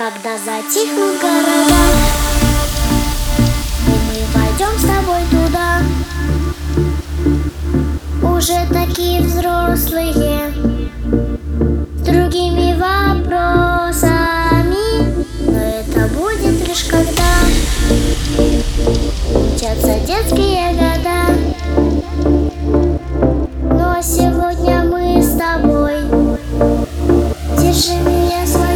Когда затихнут города. И мы пойдем с тобой туда. Уже такие взрослые другими вопросами. Но это будет лишь когда Учатся детские года. Но сегодня мы с тобой Держи меня за